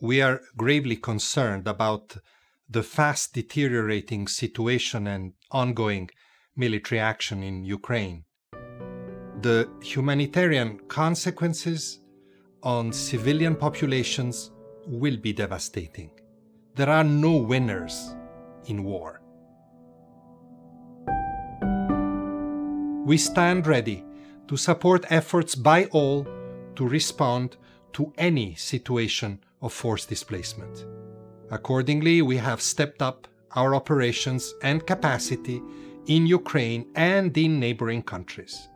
we are gravely concerned about the fast deteriorating situation and ongoing military action in Ukraine. The humanitarian consequences on civilian populations will be devastating. There are no winners in war. We stand ready to support efforts by all to respond to any situation of forced displacement. Accordingly, we have stepped up our operations and capacity in Ukraine and in neighboring countries.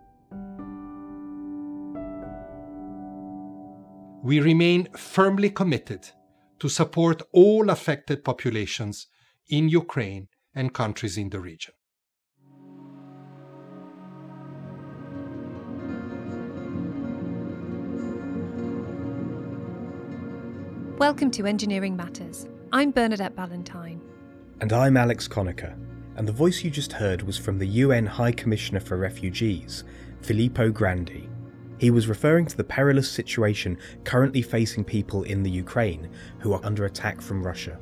We remain firmly committed to support all affected populations in Ukraine and countries in the region. Welcome to Engineering Matters. I'm Bernadette Ballantyne. And I'm Alex Conacher. And the voice you just heard was from the UN High Commissioner for Refugees, Filippo Grandi. He was referring to the perilous situation currently facing people in the Ukraine who are under attack from Russia.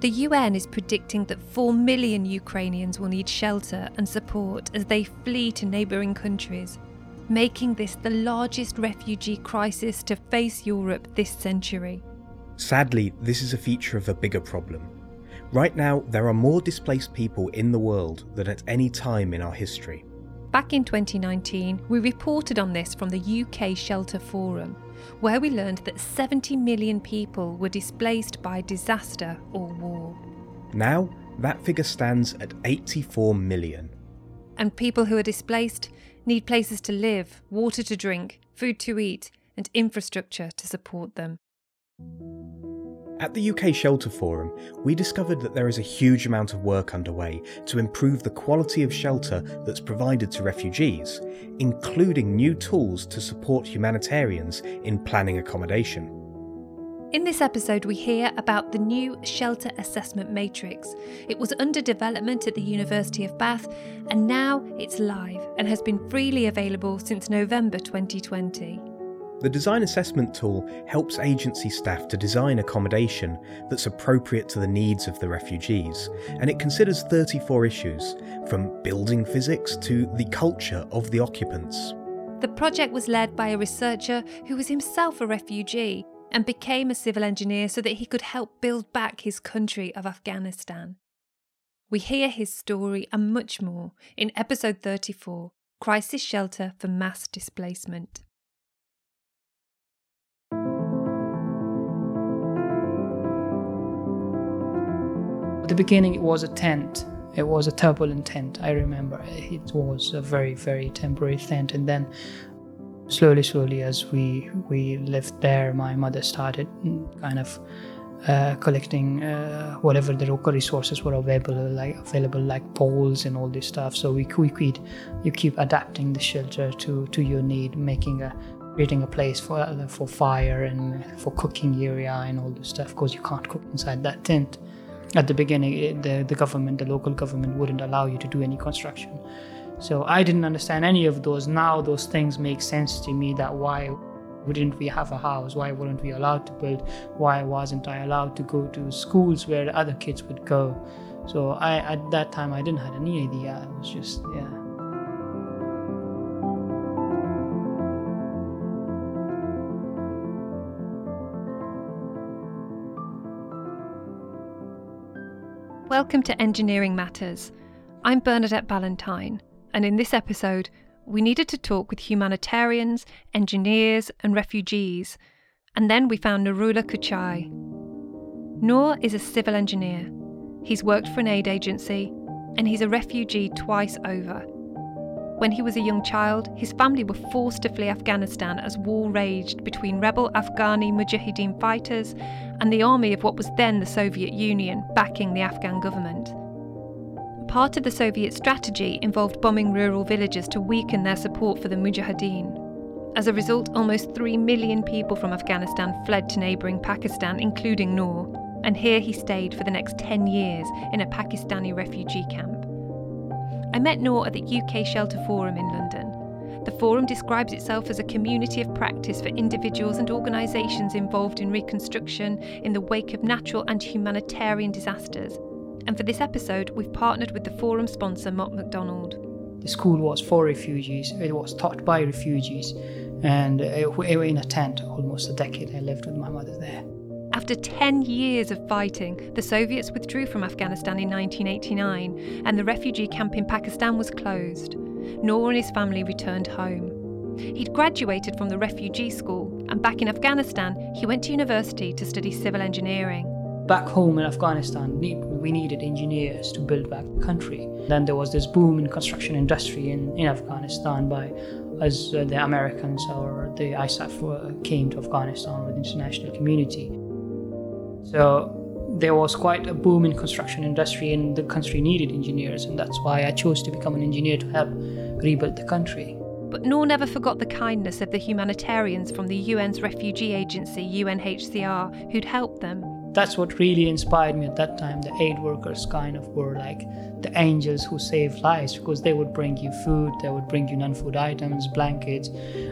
The UN is predicting that 4 million Ukrainians will need shelter and support as they flee to neighbouring countries, making this the largest refugee crisis to face Europe this century. Sadly, this is a feature of a bigger problem. Right now, there are more displaced people in the world than at any time in our history. Back in 2019, we reported on this from the UK Shelter Forum, where we learned that 70 million people were displaced by disaster or war. Now, that figure stands at 84 million. And people who are displaced need places to live, water to drink, food to eat, and infrastructure to support them. At the UK Shelter Forum, we discovered that there is a huge amount of work underway to improve the quality of shelter that's provided to refugees, including new tools to support humanitarians in planning accommodation. In this episode, we hear about the new Shelter Assessment Matrix. It was under development at the University of Bath, and now it's live and has been freely available since November 2020. The design assessment tool helps agency staff to design accommodation that's appropriate to the needs of the refugees, and it considers 34 issues, from building physics to the culture of the occupants. The project was led by a researcher who was himself a refugee and became a civil engineer so that he could help build back his country of Afghanistan. We hear his story and much more in episode 34 Crisis Shelter for Mass Displacement. At the beginning, it was a tent. It was a turbulent tent. I remember it was a very, very temporary tent, and then slowly, slowly, as we we lived there, my mother started kind of uh, collecting uh, whatever the local resources were available, like available like poles and all this stuff. So we we could you keep adapting the shelter to to your need, making a creating a place for for fire and for cooking area and all this stuff because you can't cook inside that tent at the beginning the, the government the local government wouldn't allow you to do any construction. So i didn't understand any of those. Now those things make sense to me that why wouldn't we have a house? Why weren't we allowed to build? Why wasn't i allowed to go to schools where other kids would go? So i at that time i didn't have any idea. It was just yeah Welcome to Engineering Matters. I'm Bernadette Ballantyne, and in this episode, we needed to talk with humanitarians, engineers, and refugees, and then we found Nurullah Kuchai. Noor is a civil engineer. He's worked for an aid agency, and he's a refugee twice over. When he was a young child, his family were forced to flee Afghanistan as war raged between rebel Afghani Mujahideen fighters and the army of what was then the Soviet Union backing the Afghan government. Part of the Soviet strategy involved bombing rural villages to weaken their support for the Mujahideen. As a result, almost 3 million people from Afghanistan fled to neighbouring Pakistan, including Noor, and here he stayed for the next 10 years in a Pakistani refugee camp. I met Noor at the UK Shelter Forum in London. The forum describes itself as a community of practice for individuals and organisations involved in reconstruction in the wake of natural and humanitarian disasters. And for this episode, we've partnered with the forum sponsor Mott MacDonald. The school was for refugees, it was taught by refugees, and we were in a tent almost a decade. I lived with my mother there. After 10 years of fighting, the Soviets withdrew from Afghanistan in 1989 and the refugee camp in Pakistan was closed. Noor and his family returned home. He'd graduated from the refugee school and back in Afghanistan, he went to university to study civil engineering. Back home in Afghanistan, we needed engineers to build back the country. Then there was this boom in construction industry in, in Afghanistan by as uh, the Americans or the ISAF uh, came to Afghanistan with the international community. So there was quite a boom in construction industry and the country needed engineers and that's why I chose to become an engineer to help rebuild the country. But Noor never forgot the kindness of the humanitarians from the UN's refugee agency UNHCR who'd helped them that's what really inspired me at that time. The aid workers kind of were like the angels who saved lives because they would bring you food, they would bring you non-food items, blankets,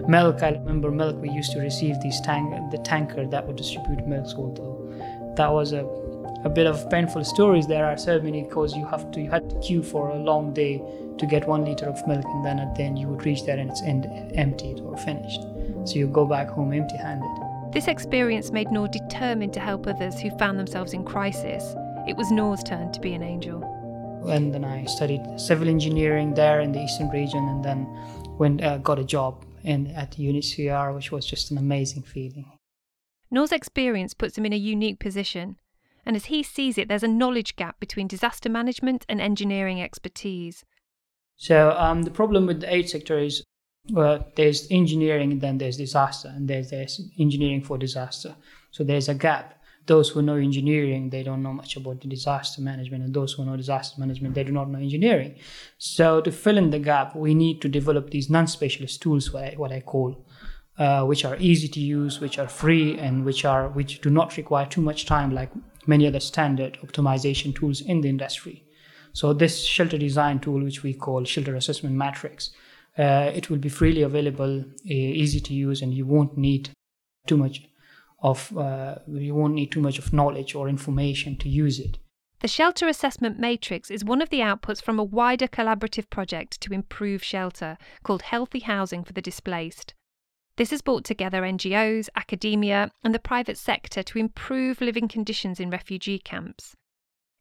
milk. I remember milk. We used to receive these tank, the tanker that would distribute milk. Although that was a a bit of painful stories. There are so many because you have to you had to queue for a long day to get one liter of milk, and then at the end you would reach there and it's end, emptied or finished. So you go back home empty-handed. This experience made Noor determined to help others who found themselves in crisis. It was Noor's turn to be an angel. And then I studied civil engineering there in the eastern region, and then went uh, got a job in at UNHCR, which was just an amazing feeling. Noor's experience puts him in a unique position, and as he sees it, there's a knowledge gap between disaster management and engineering expertise. So um, the problem with the aid sector is well, there's engineering then there's disaster, and there's, there's engineering for disaster. So there's a gap. Those who know engineering, they don't know much about the disaster management, and those who know disaster management, they do not know engineering. So to fill in the gap, we need to develop these non-specialist tools, what I, what I call, uh, which are easy to use, which are free, and which are which do not require too much time, like many other standard optimization tools in the industry. So this shelter design tool, which we call shelter assessment matrix, uh, it will be freely available, uh, easy to use, and you won't need too much of uh, you won't need too much of knowledge or information to use it. The Shelter Assessment Matrix is one of the outputs from a wider collaborative project to improve shelter called Healthy Housing for the Displaced. This has brought together NGOs, academia, and the private sector to improve living conditions in refugee camps.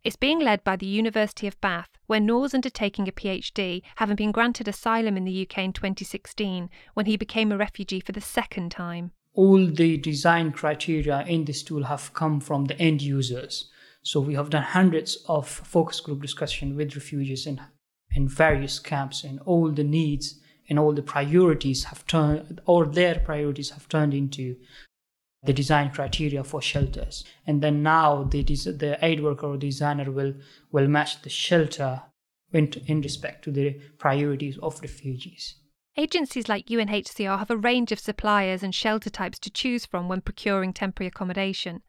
It's being led by the University of Bath, where Noor's undertaking a PhD, having been granted asylum in the UK in 2016 when he became a refugee for the second time. All the design criteria in this tool have come from the end users. So we have done hundreds of focus group discussion with refugees in, in various camps and all the needs and all the priorities have turned or their priorities have turned into the design criteria for shelters. And then now the, the aid worker or designer will, will match the shelter in, in respect to the priorities of refugees. Agencies like UNHCR have a range of suppliers and shelter types to choose from when procuring temporary accommodation.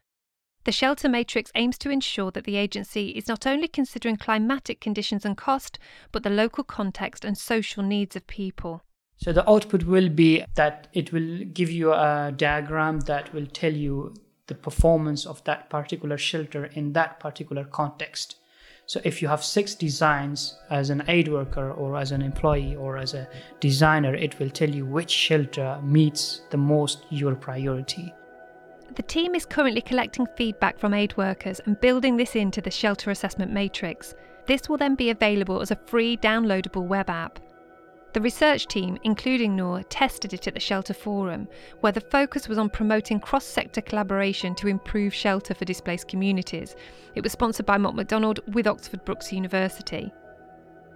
The shelter matrix aims to ensure that the agency is not only considering climatic conditions and cost, but the local context and social needs of people. So the output will be that it will give you a diagram that will tell you the performance of that particular shelter in that particular context. So if you have six designs as an aid worker or as an employee or as a designer, it will tell you which shelter meets the most your priority. The team is currently collecting feedback from aid workers and building this into the shelter assessment matrix. This will then be available as a free downloadable web app. The research team, including Noor, tested it at the Shelter Forum, where the focus was on promoting cross sector collaboration to improve shelter for displaced communities. It was sponsored by Mott MacDonald with Oxford Brookes University.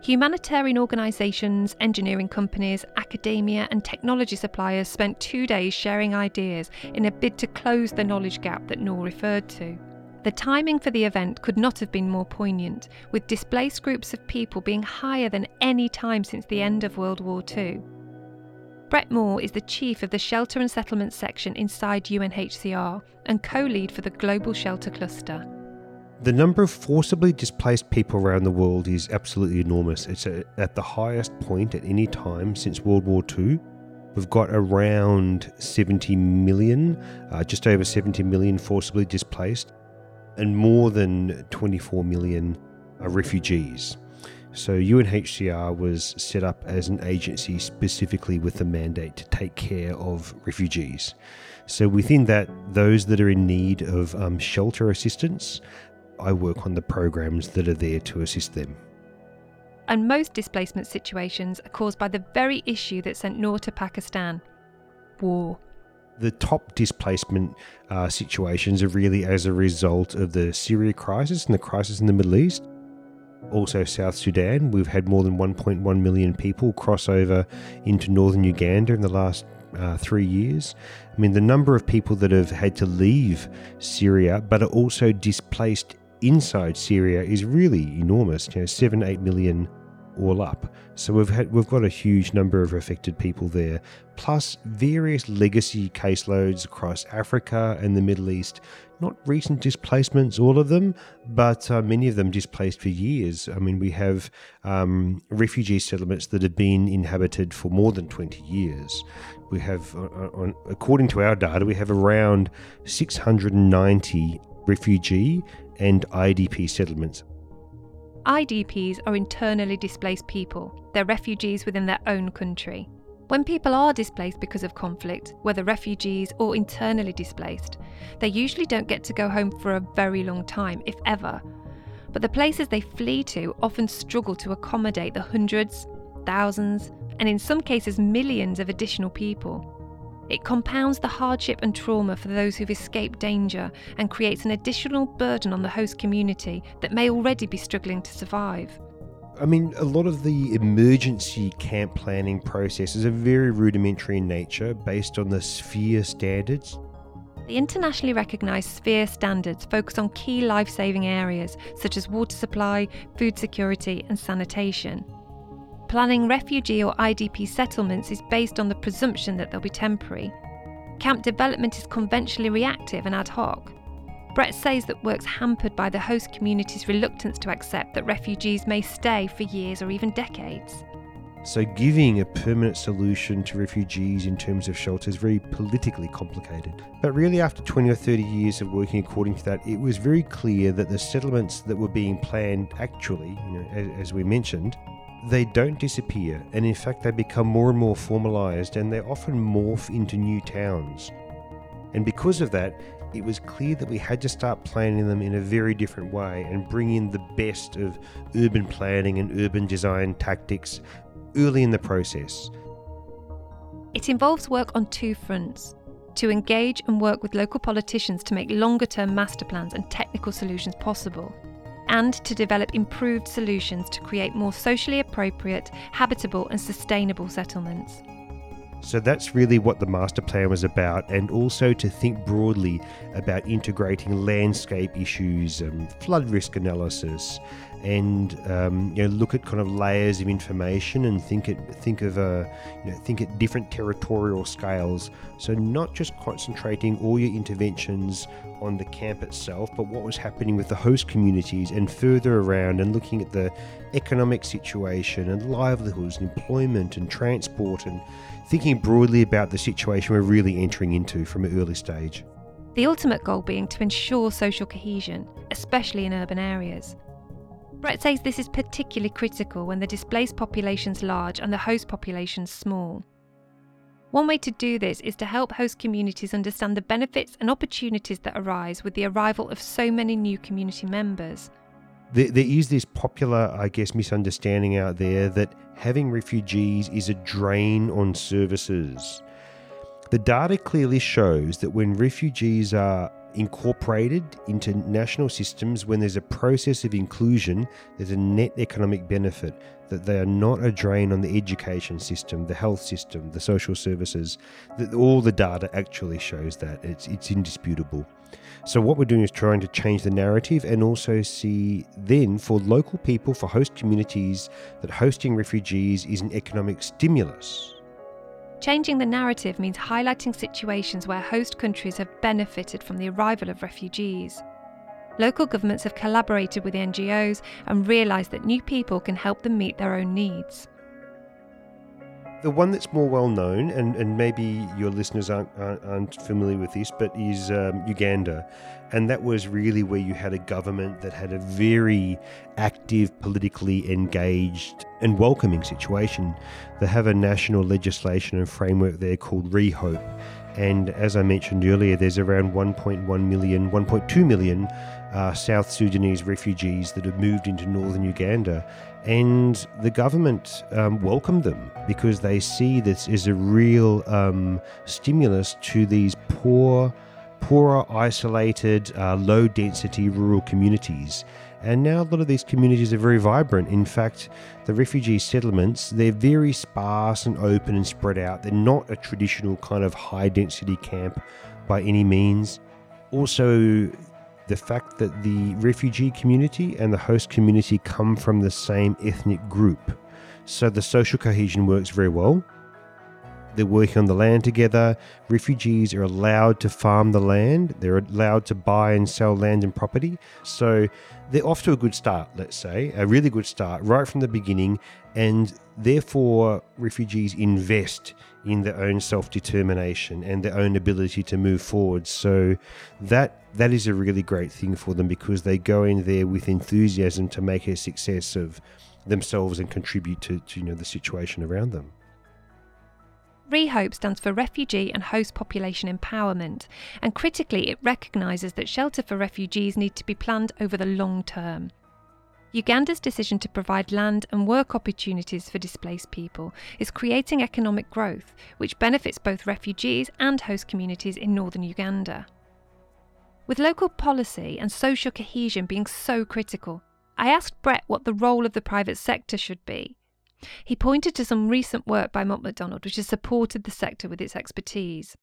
Humanitarian organisations, engineering companies, academia, and technology suppliers spent two days sharing ideas in a bid to close the knowledge gap that Noor referred to. The timing for the event could not have been more poignant, with displaced groups of people being higher than any time since the end of World War II. Brett Moore is the chief of the Shelter and Settlement section inside UNHCR and co lead for the Global Shelter Cluster. The number of forcibly displaced people around the world is absolutely enormous. It's at the highest point at any time since World War II. We've got around 70 million, uh, just over 70 million forcibly displaced, and more than 24 million uh, refugees. So UNHCR was set up as an agency specifically with the mandate to take care of refugees. So within that, those that are in need of um, shelter assistance, I work on the programs that are there to assist them. And most displacement situations are caused by the very issue that sent Noor to Pakistan war. The top displacement uh, situations are really as a result of the Syria crisis and the crisis in the Middle East. Also, South Sudan, we've had more than 1.1 million people cross over into northern Uganda in the last uh, three years. I mean, the number of people that have had to leave Syria but are also displaced inside Syria is really enormous. You know, seven, eight million all up. So we've had we've got a huge number of affected people there, plus various legacy caseloads across Africa and the Middle East. Not recent displacements, all of them, but uh, many of them displaced for years. I mean, we have um, refugee settlements that have been inhabited for more than 20 years. We have, uh, uh on, according to our data, we have around 690 refugee and IDP settlements. IDPs are internally displaced people. They're refugees within their own country. When people are displaced because of conflict, whether refugees or internally displaced, they usually don't get to go home for a very long time, if ever. But the places they flee to often struggle to accommodate the hundreds, thousands, and in some cases millions of additional people. It compounds the hardship and trauma for those who've escaped danger and creates an additional burden on the host community that may already be struggling to survive. I mean, a lot of the emergency camp planning processes are very rudimentary in nature, based on the SPHERE standards. The internationally recognised SPHERE standards focus on key life saving areas such as water supply, food security, and sanitation. Planning refugee or IDP settlements is based on the presumption that they'll be temporary. Camp development is conventionally reactive and ad hoc. Brett says that work's hampered by the host community's reluctance to accept that refugees may stay for years or even decades. So, giving a permanent solution to refugees in terms of shelter is very politically complicated. But really, after 20 or 30 years of working according to that, it was very clear that the settlements that were being planned actually, you know, as, as we mentioned, they don't disappear, and in fact, they become more and more formalized and they often morph into new towns. And because of that, it was clear that we had to start planning them in a very different way and bring in the best of urban planning and urban design tactics early in the process. It involves work on two fronts to engage and work with local politicians to make longer term master plans and technical solutions possible and to develop improved solutions to create more socially appropriate, habitable, and sustainable settlements. So that's really what the master plan was about, and also to think broadly about integrating landscape issues, and flood risk analysis, and um, you know look at kind of layers of information and think it think of uh, you know think at different territorial scales. So not just concentrating all your interventions on the camp itself, but what was happening with the host communities and further around, and looking at the economic situation and livelihoods, and employment and transport, and thinking broadly about the situation we're really entering into from an early stage. The ultimate goal being to ensure social cohesion, especially in urban areas. Brett says this is particularly critical when the displaced population's large and the host population's small. One way to do this is to help host communities understand the benefits and opportunities that arise with the arrival of so many new community members. There, is this popular, I guess, misunderstanding out there that having refugees is a drain on services. The data clearly shows that when refugees are incorporated into national systems when there's a process of inclusion, there's a net economic benefit, that they are not a drain on the education system, the health system, the social services. That all the data actually shows that. It's, it's indisputable. So, what we're doing is trying to change the narrative and also see then for local people, for host communities, that hosting refugees is an economic stimulus Changing the narrative means highlighting situations where host countries have benefited from the arrival of refugees. local governments have collaborated with NGOs and realised that new people can help them meet their own needs. The one that's more well known, and, and maybe your listeners aren't, aren't, aren't familiar with this, but is um, Uganda. And that was really where you had a government that had a very active, politically engaged, and welcoming situation. They have a national legislation and framework there called ReHope. And as I mentioned earlier, there's around 1.1 million, 1.2 million uh, South Sudanese refugees that have moved into northern Uganda. And the government um, welcomed them because they see this as a real um, stimulus to these poor, poorer, isolated, uh, low density rural communities. And now a lot of these communities are very vibrant. In fact, the refugee settlements, they're very sparse and open and spread out. They're not a traditional kind of high density camp by any means. Also, the fact that the refugee community and the host community come from the same ethnic group. So the social cohesion works very well. They're working on the land together. Refugees are allowed to farm the land. They're allowed to buy and sell land and property. So they're off to a good start, let's say, a really good start right from the beginning. And therefore, refugees invest in their own self determination and their own ability to move forward. So that that is a really great thing for them because they go in there with enthusiasm to make a success of themselves and contribute to, to you know the situation around them. ReHope stands for Refugee and Host Population Empowerment, and critically, it recognises that shelter for refugees need to be planned over the long term. Uganda's decision to provide land and work opportunities for displaced people is creating economic growth, which benefits both refugees and host communities in northern Uganda. With local policy and social cohesion being so critical, I asked Brett what the role of the private sector should be. He pointed to some recent work by Mott MacDonald which has supported the sector with its expertise.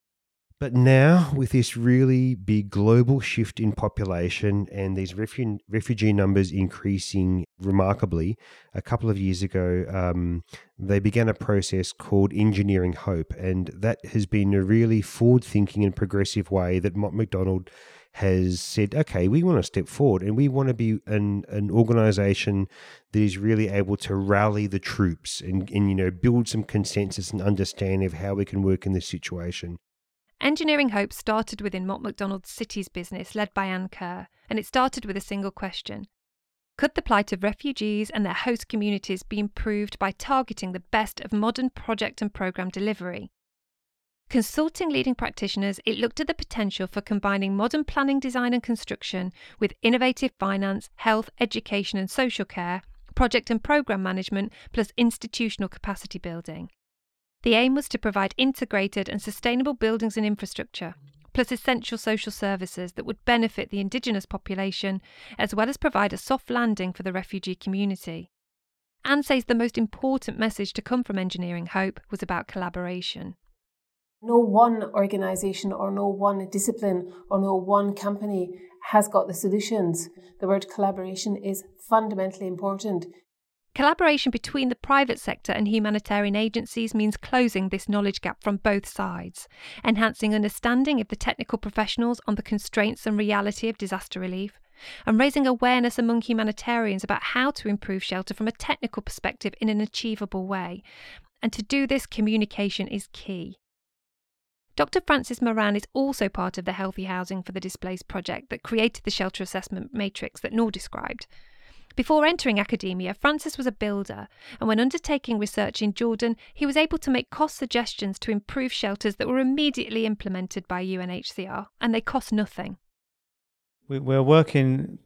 But now, with this really big global shift in population and these refu- refugee numbers increasing remarkably, a couple of years ago, um, they began a process called Engineering Hope. And that has been a really forward thinking and progressive way that Mott MacDonald has said, okay, we want to step forward and we want to be an, an organization that is really able to rally the troops and, and, you know, build some consensus and understanding of how we can work in this situation. Engineering Hope started within Mott MacDonald's cities business led by Anne Kerr, and it started with a single question. Could the plight of refugees and their host communities be improved by targeting the best of modern project and programme delivery? Consulting leading practitioners, it looked at the potential for combining modern planning, design, and construction with innovative finance, health, education, and social care, project and programme management, plus institutional capacity building. The aim was to provide integrated and sustainable buildings and infrastructure, plus essential social services that would benefit the Indigenous population, as well as provide a soft landing for the refugee community. Anne says the most important message to come from Engineering Hope was about collaboration. No one organisation or no one discipline or no one company has got the solutions. The word collaboration is fundamentally important. Collaboration between the private sector and humanitarian agencies means closing this knowledge gap from both sides, enhancing understanding of the technical professionals on the constraints and reality of disaster relief, and raising awareness among humanitarians about how to improve shelter from a technical perspective in an achievable way. And to do this, communication is key. Dr. Francis Moran is also part of the Healthy Housing for the Displaced project that created the shelter assessment matrix that Noor described. Before entering academia, Francis was a builder, and when undertaking research in Jordan, he was able to make cost suggestions to improve shelters that were immediately implemented by UNHCR, and they cost nothing. We're working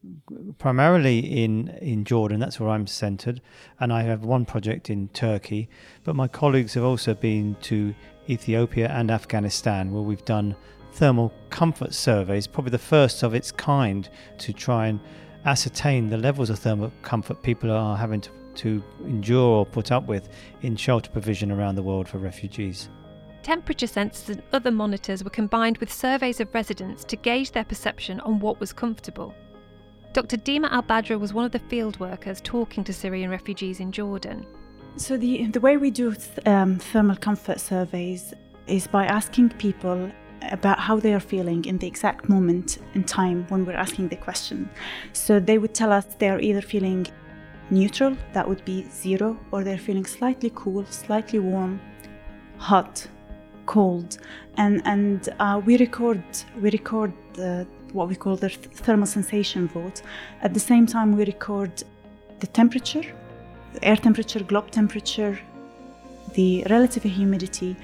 primarily in, in Jordan, that's where I'm centred, and I have one project in Turkey. But my colleagues have also been to Ethiopia and Afghanistan, where we've done thermal comfort surveys, probably the first of its kind to try and ascertain the levels of thermal comfort people are having to, to endure or put up with in shelter provision around the world for refugees. Temperature sensors and other monitors were combined with surveys of residents to gauge their perception on what was comfortable. Dr. Dima Al Badra was one of the field workers talking to Syrian refugees in Jordan. So, the, the way we do th- um, thermal comfort surveys is by asking people about how they are feeling in the exact moment in time when we're asking the question. So they would tell us they are either feeling neutral, that would be zero, or they're feeling slightly cool, slightly warm, hot, cold, and and uh, we record we record the, what we call the thermal sensation vote. At the same time, we record the temperature, air temperature, globe temperature, the relative humidity,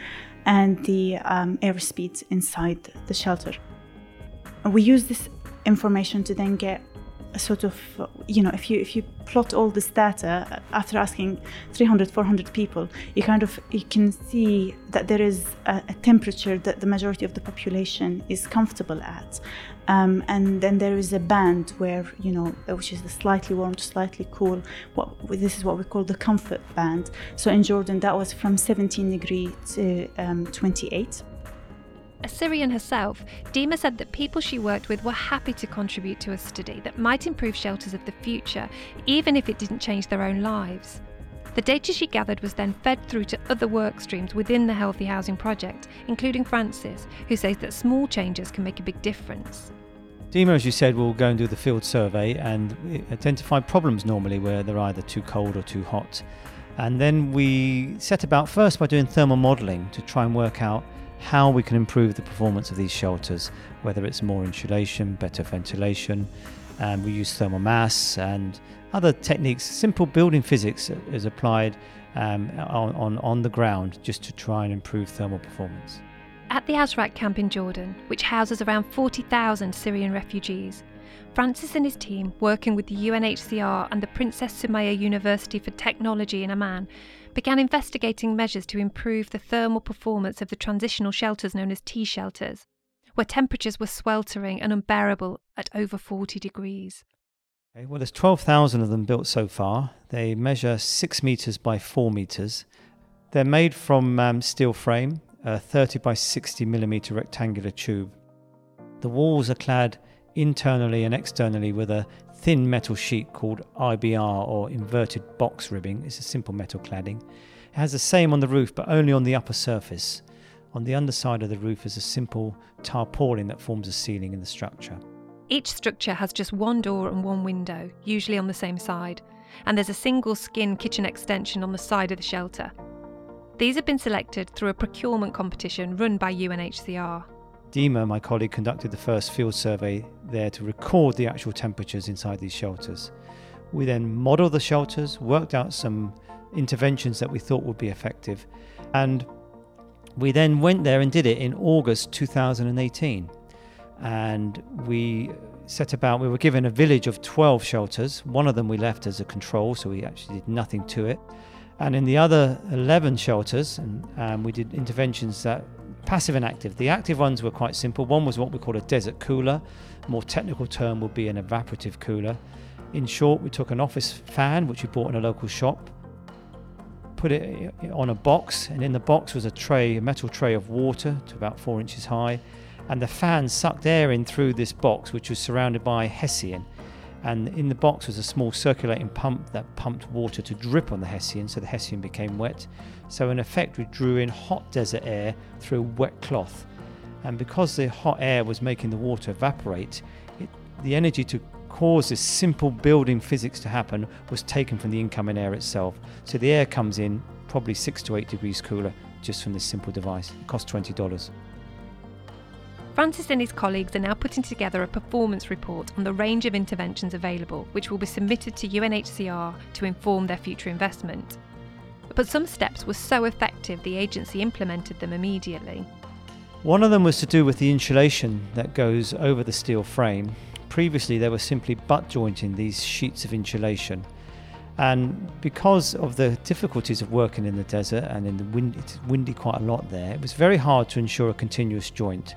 and the um, airspeed inside the shelter. We use this information to then get a sort of you know if you if you plot all this data after asking 300 400 people you kind of you can see that there is a, a temperature that the majority of the population is comfortable at um, and then there is a band where you know which is the slightly warm to slightly cool what this is what we call the comfort band so in jordan that was from 17 degree to um, 28 a Syrian herself, Dima said that people she worked with were happy to contribute to a study that might improve shelters of the future, even if it didn't change their own lives. The data she gathered was then fed through to other work streams within the Healthy Housing Project, including Francis, who says that small changes can make a big difference. Dima, as you said, will go and do the field survey and identify problems normally where they're either too cold or too hot. And then we set about first by doing thermal modelling to try and work out how we can improve the performance of these shelters, whether it's more insulation, better ventilation. And we use thermal mass and other techniques. Simple building physics is applied um, on, on, on the ground just to try and improve thermal performance. At the Azraq camp in Jordan, which houses around 40,000 Syrian refugees, Francis and his team, working with the UNHCR and the Princess Sumaya University for Technology in Amman, began investigating measures to improve the thermal performance of the transitional shelters known as T shelters, where temperatures were sweltering and unbearable at over 40 degrees. Okay, well, there's 12,000 of them built so far. They measure 6 metres by 4 metres. They're made from um, steel frame, a 30 by 60 millimetre rectangular tube. The walls are clad internally and externally with a thin metal sheet called IBR or inverted box ribbing. It's a simple metal cladding. It has the same on the roof but only on the upper surface. On the underside of the roof is a simple tarpaulin that forms a ceiling in the structure. Each structure has just one door and one window, usually on the same side, and there's a single skin kitchen extension on the side of the shelter. These have been selected through a procurement competition run by UNHCR. Dima, my colleague, conducted the first field survey there to record the actual temperatures inside these shelters. We then modelled the shelters, worked out some interventions that we thought would be effective, and we then went there and did it in August 2018. And we set about, we were given a village of 12 shelters. One of them we left as a control, so we actually did nothing to it. And in the other 11 shelters, and, um, we did interventions that passive and active. The active ones were quite simple. One was what we call a desert cooler. More technical term would be an evaporative cooler. In short, we took an office fan, which we bought in a local shop, put it on a box, and in the box was a tray, a metal tray of water to about four inches high, and the fan sucked air in through this box, which was surrounded by hessian and in the box was a small circulating pump that pumped water to drip on the hessian so the hessian became wet. So, in effect, we drew in hot desert air through wet cloth. And because the hot air was making the water evaporate, it, the energy to cause this simple building physics to happen was taken from the incoming air itself. So, the air comes in probably six to eight degrees cooler just from this simple device. It costs $20. Francis and his colleagues are now putting together a performance report on the range of interventions available, which will be submitted to UNHCR to inform their future investment. But some steps were so effective the agency implemented them immediately. One of them was to do with the insulation that goes over the steel frame. Previously, they were simply butt jointing these sheets of insulation. And because of the difficulties of working in the desert and in the wind, it's windy quite a lot there, it was very hard to ensure a continuous joint.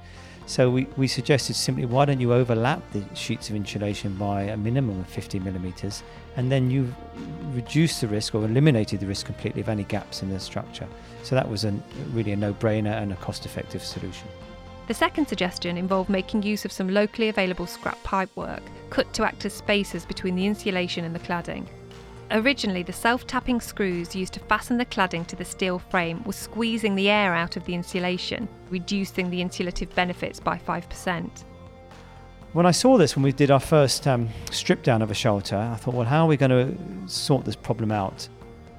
So we, we suggested simply why don't you overlap the sheets of insulation by a minimum of 50 millimeters and then you reduce the risk or eliminated the risk completely of any gaps in the structure. So that was a, really a no-brainer and a cost-effective solution. The second suggestion involved making use of some locally available scrap pipework, cut to act as spacers between the insulation and the cladding. Originally, the self tapping screws used to fasten the cladding to the steel frame were squeezing the air out of the insulation, reducing the insulative benefits by 5%. When I saw this when we did our first um, strip down of a shelter, I thought, well, how are we going to sort this problem out?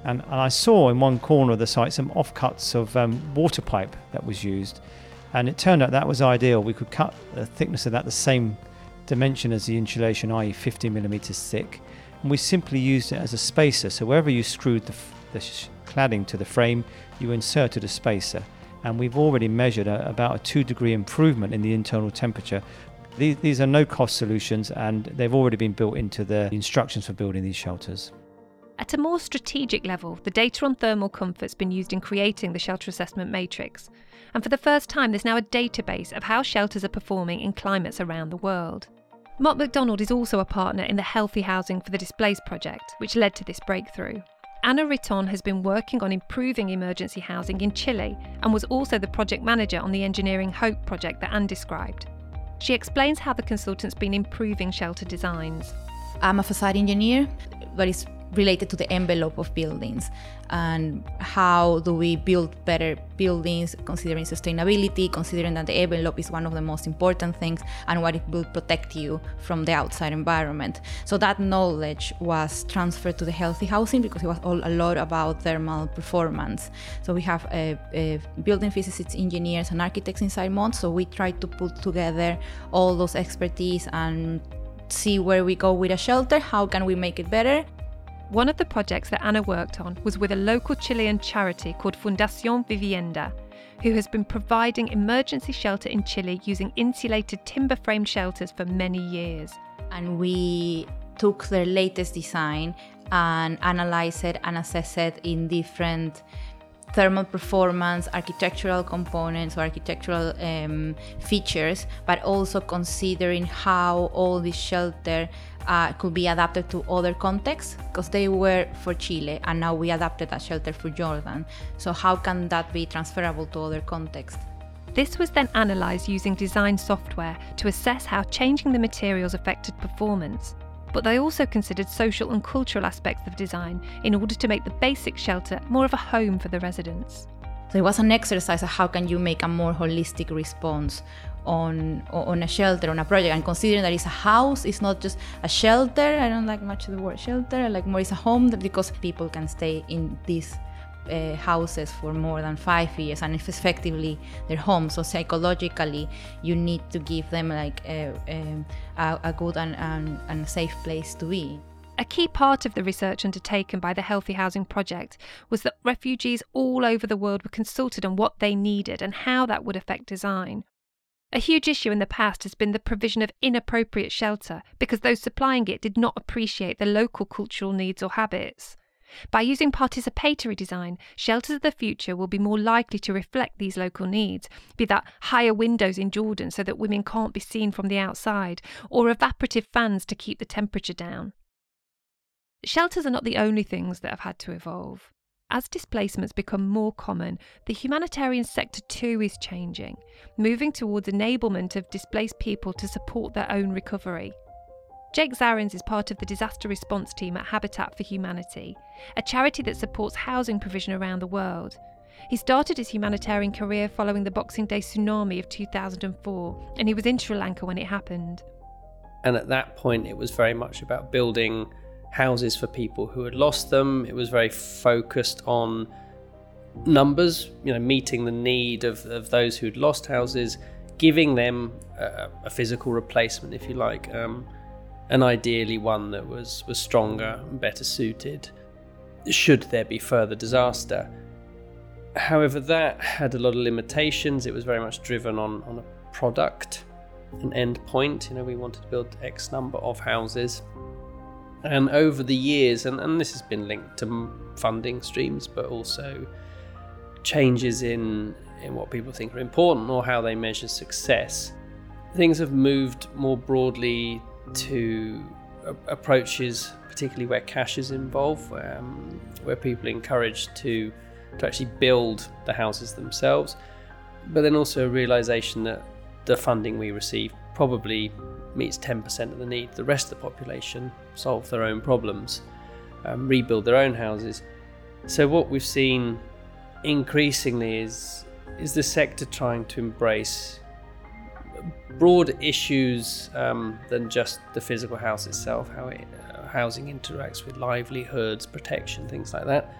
And, and I saw in one corner of the site some offcuts of um, water pipe that was used. And it turned out that was ideal. We could cut the thickness of that the same dimension as the insulation, i.e., 50 millimeters thick and we simply used it as a spacer. So wherever you screwed the, the cladding to the frame, you inserted a spacer. And we've already measured a, about a two degree improvement in the internal temperature. These, these are no cost solutions and they've already been built into the instructions for building these shelters. At a more strategic level, the data on thermal comfort's been used in creating the shelter assessment matrix. And for the first time, there's now a database of how shelters are performing in climates around the world. Mott MacDonald is also a partner in the Healthy Housing for the Displaced project, which led to this breakthrough. Anna Riton has been working on improving emergency housing in Chile and was also the project manager on the Engineering Hope project that Anne described. She explains how the consultant's been improving shelter designs. I'm a facade engineer, but it's related to the envelope of buildings and how do we build better buildings considering sustainability considering that the envelope is one of the most important things and what it will protect you from the outside environment. So that knowledge was transferred to the healthy housing because it was all a lot about thermal performance. So we have a, a building physicists engineers and architects inside Mott. So we try to put together all those expertise and see where we go with a shelter how can we make it better one of the projects that Ana worked on was with a local Chilean charity called Fundación Vivienda, who has been providing emergency shelter in Chile using insulated timber framed shelters for many years. And we took their latest design and analyzed it and assessed it in different thermal performance, architectural components or architectural um, features, but also considering how all this shelter uh, could be adapted to other contexts because they were for Chile and now we adapted a shelter for Jordan. So, how can that be transferable to other contexts? This was then analysed using design software to assess how changing the materials affected performance. But they also considered social and cultural aspects of design in order to make the basic shelter more of a home for the residents. So it was an exercise of how can you make a more holistic response on on a shelter on a project and considering that it's a house it's not just a shelter i don't like much the word shelter I like more it's a home because people can stay in these uh, houses for more than five years and effectively their home so psychologically you need to give them like a, a, a good and, and, and safe place to be a key part of the research undertaken by the Healthy Housing Project was that refugees all over the world were consulted on what they needed and how that would affect design. A huge issue in the past has been the provision of inappropriate shelter because those supplying it did not appreciate the local cultural needs or habits. By using participatory design, shelters of the future will be more likely to reflect these local needs, be that higher windows in Jordan so that women can't be seen from the outside, or evaporative fans to keep the temperature down. Shelters are not the only things that have had to evolve. As displacements become more common, the humanitarian sector too is changing, moving towards enablement of displaced people to support their own recovery. Jake Zarins is part of the disaster response team at Habitat for Humanity, a charity that supports housing provision around the world. He started his humanitarian career following the Boxing Day tsunami of 2004, and he was in Sri Lanka when it happened. And at that point, it was very much about building houses for people who had lost them. It was very focused on numbers, you know, meeting the need of, of those who'd lost houses, giving them a, a physical replacement, if you like, um, and ideally one that was, was stronger and better suited should there be further disaster. However, that had a lot of limitations. It was very much driven on, on a product, an end point. You know, we wanted to build X number of houses and over the years, and, and this has been linked to funding streams, but also changes in, in what people think are important or how they measure success, things have moved more broadly to approaches, particularly where cash is involved, um, where people are encouraged to, to actually build the houses themselves, but then also a realization that the funding we receive probably meets 10% of the need. The rest of the population solve their own problems. um, rebuild their own houses. So what we've seen increasingly is is the sector trying to embrace broad issues um, than just the physical house itself, how it, uh, housing interacts with livelihoods, protection, things like that.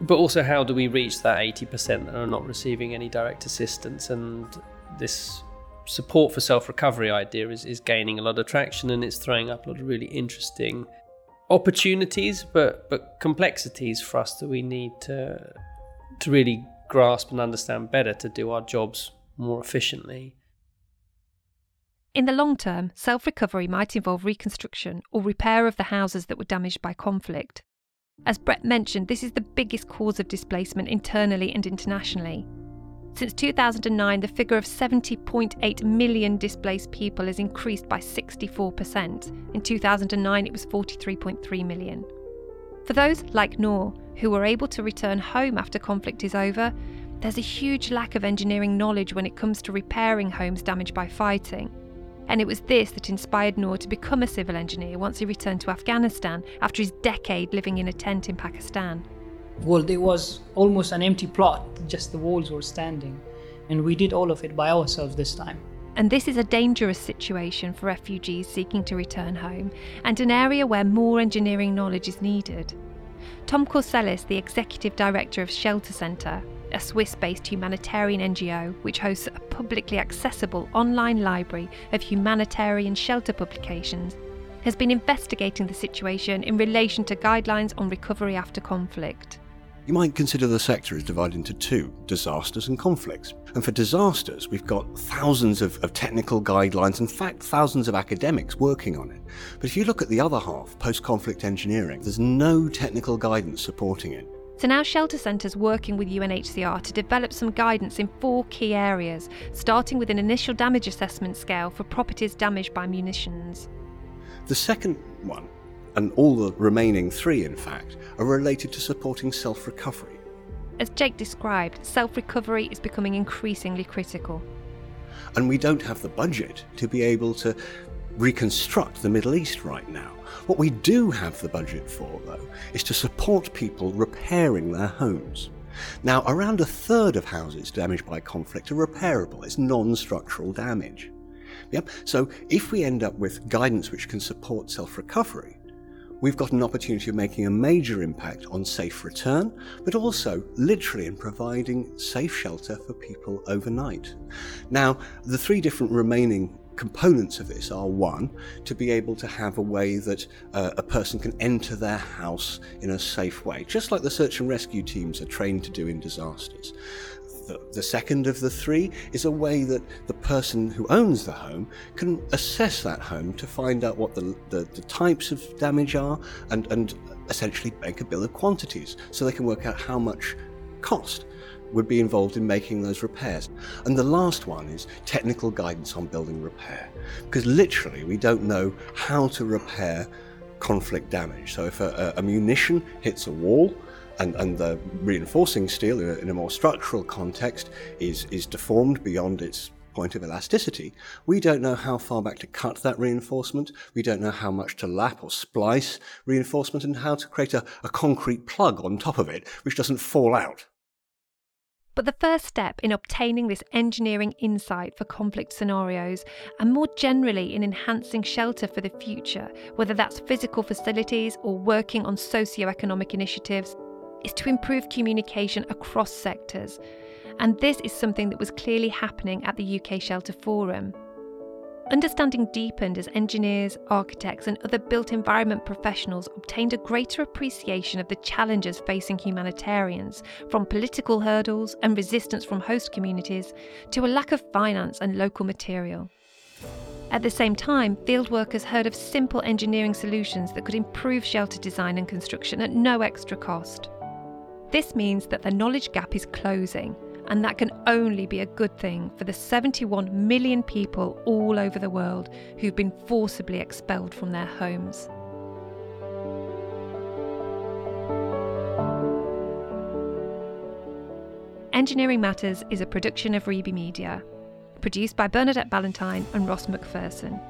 But also, how do we reach that 80% that are not receiving any direct assistance? And this support for self recovery idea is, is gaining a lot of traction and it's throwing up a lot of really interesting opportunities, but, but complexities for us that we need to, to really grasp and understand better to do our jobs more efficiently. In the long term, self recovery might involve reconstruction or repair of the houses that were damaged by conflict. As Brett mentioned, this is the biggest cause of displacement internally and internationally. Since 2009, the figure of 70.8 million displaced people has increased by 64%. In 2009, it was 43.3 million. For those like Noor, who were able to return home after conflict is over, there's a huge lack of engineering knowledge when it comes to repairing homes damaged by fighting. And it was this that inspired Noor to become a civil engineer once he returned to Afghanistan after his decade living in a tent in Pakistan. Well, there was almost an empty plot, just the walls were standing. And we did all of it by ourselves this time. And this is a dangerous situation for refugees seeking to return home, and an area where more engineering knowledge is needed. Tom Corsellis, the executive director of Shelter Centre, a Swiss based humanitarian NGO which hosts a publicly accessible online library of humanitarian shelter publications, has been investigating the situation in relation to guidelines on recovery after conflict. You might consider the sector as divided into two disasters and conflicts. And for disasters, we've got thousands of, of, technical guidelines, in fact, thousands of academics working on it. But if you look at the other half, post conflict engineering, there's no technical guidance supporting it. So now Shelter Centre's working with UNHCR to develop some guidance in four key areas, starting with an initial damage assessment scale for properties damaged by munitions. The second one, and all the remaining three in fact, are related to supporting self recovery. As Jake described, self recovery is becoming increasingly critical. And we don't have the budget to be able to reconstruct the Middle East right now. What we do have the budget for, though, is to support people repairing their homes. Now, around a third of houses damaged by conflict are repairable. It's non structural damage. Yep. So if we end up with guidance which can support self recovery, we've got an opportunity of making a major impact on safe return, but also literally in providing safe shelter for people overnight. Now, the three different remaining components of this are one, to be able to have a way that uh, a person can enter their house in a safe way, just like the search and rescue teams are trained to do in disasters. The, the, second of the three is a way that the person who owns the home can assess that home to find out what the, the, the types of damage are and, and essentially make a bill of quantities so they can work out how much cost would be involved in making those repairs. And the last one is technical guidance on building repair, because literally we don't know how to repair conflict damage. So if a, a munition hits a wall, and, and, the reinforcing steel in a, more structural context is, is deformed beyond its point of elasticity, we don't know how far back to cut that reinforcement, we don't know how much to lap or splice reinforcement, and how to create a, a concrete plug on top of it which doesn't fall out. But the first step in obtaining this engineering insight for conflict scenarios, and more generally in enhancing shelter for the future, whether that's physical facilities or working on socio-economic initiatives, is to improve communication across sectors. And this is something that was clearly happening at the UK Shelter Forum. Understanding deepened as engineers, architects, and other built environment professionals obtained a greater appreciation of the challenges facing humanitarians, from political hurdles and resistance from host communities to a lack of finance and local material. At the same time, field workers heard of simple engineering solutions that could improve shelter design and construction at no extra cost. This means that the knowledge gap is closing and that can only be a good thing for the 71 million people all over the world who've been forcibly expelled from their homes. Engineering Matters is a production of Reby Media, produced by Bernadette Ballantyne and Ross McPherson,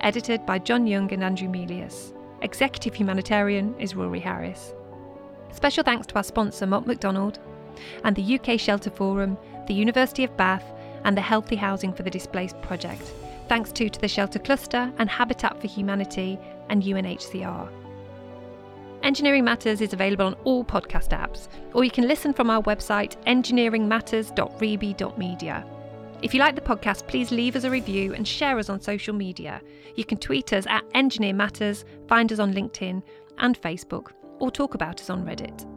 edited by John Young and Andrew Melius. Executive Humanitarian is Rory Harris. Special thanks to our sponsor, Mott MacDonald, and the UK Shelter Forum, the University of Bath, and the Healthy Housing for the Displaced project. Thanks too to the Shelter Cluster and Habitat for Humanity and UNHCR. Engineering Matters is available on all podcast apps, or you can listen from our website engineeringmatters.reby.media. If you like the podcast, please leave us a review and share us on social media. You can tweet us at Engineer Matters, find us on LinkedIn and Facebook, or talk about us on Reddit.